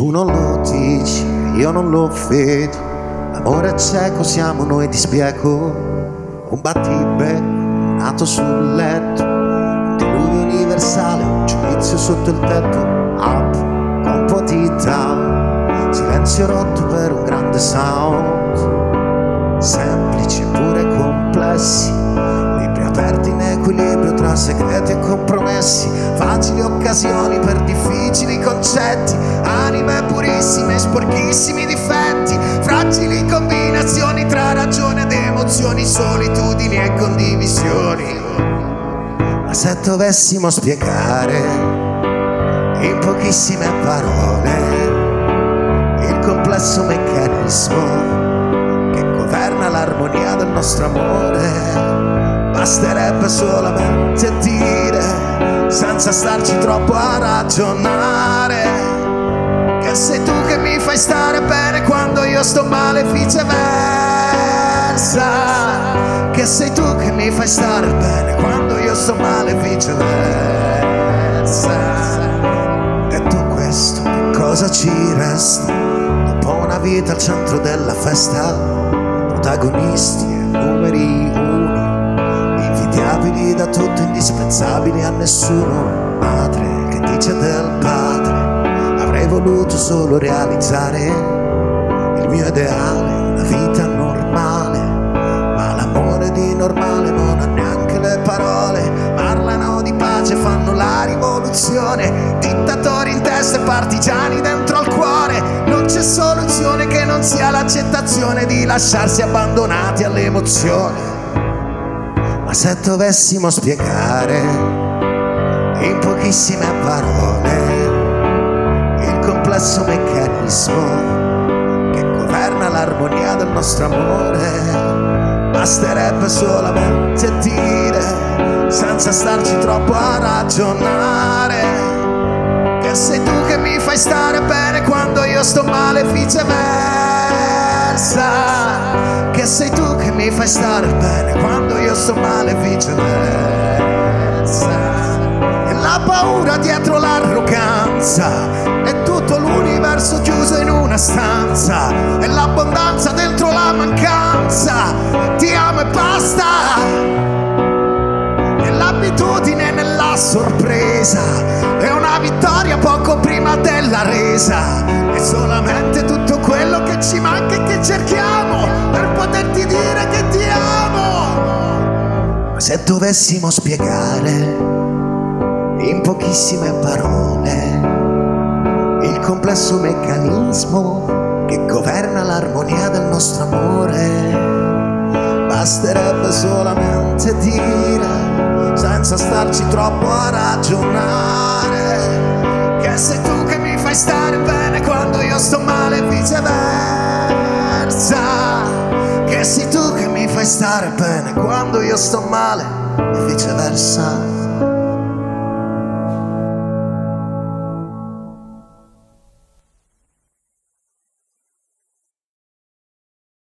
Tu non lo dici, io non lo vedo. L'amore cieco, siamo noi di spiego. Un battibecco nato sul letto. Un diluvio universale, un giudizio sotto il tetto. Up, un po' di down. Silenzio rotto per un grande sound. Semplici eppure complessi equilibrio tra segreti e compromessi, facili occasioni per difficili concetti, anime purissime, sporchissimi difetti, fragili combinazioni tra ragione ed emozioni, solitudini e condivisioni. Ma se dovessimo spiegare in pochissime parole il complesso meccanismo che governa l'armonia del nostro amore, Basterebbe solamente dire, senza starci troppo a ragionare, che sei tu che mi fai stare bene quando io sto male viceversa. Che sei tu che mi fai stare bene quando io sto male viceversa. Tu questo, cosa ci resta? Dopo una vita al centro della festa, protagonisti da tutto, indispensabili a nessuno. Madre che dice del padre, avrei voluto solo realizzare il mio ideale, una vita normale. Ma l'amore di normale non ha neanche le parole, parlano di pace, fanno la rivoluzione, dittatori in testa e partigiani dentro al cuore. Non c'è soluzione che non sia l'accettazione di lasciarsi abbandonati alle emozioni. Ma se dovessimo spiegare in pochissime parole il complesso meccanismo che governa l'armonia del nostro amore, basterebbe solamente dire, senza starci troppo a ragionare, che sei tu che mi fai stare bene quando io sto male viceversa che sei tu che mi fai stare bene quando io sto male viceversa. E la paura dietro l'arroganza, è tutto l'universo chiuso in una stanza, e l'abbondanza dentro la mancanza, ti amo e basta. E l'abitudine nella sorpresa, è una vittoria poco prima della resa, è solamente tutto dovessimo spiegare in pochissime parole il complesso meccanismo che governa l'armonia del nostro amore, basterebbe solamente dire, senza starci troppo a ragionare, che sei tu che mi fai stare bene stare bene quando io sto male e viceversa.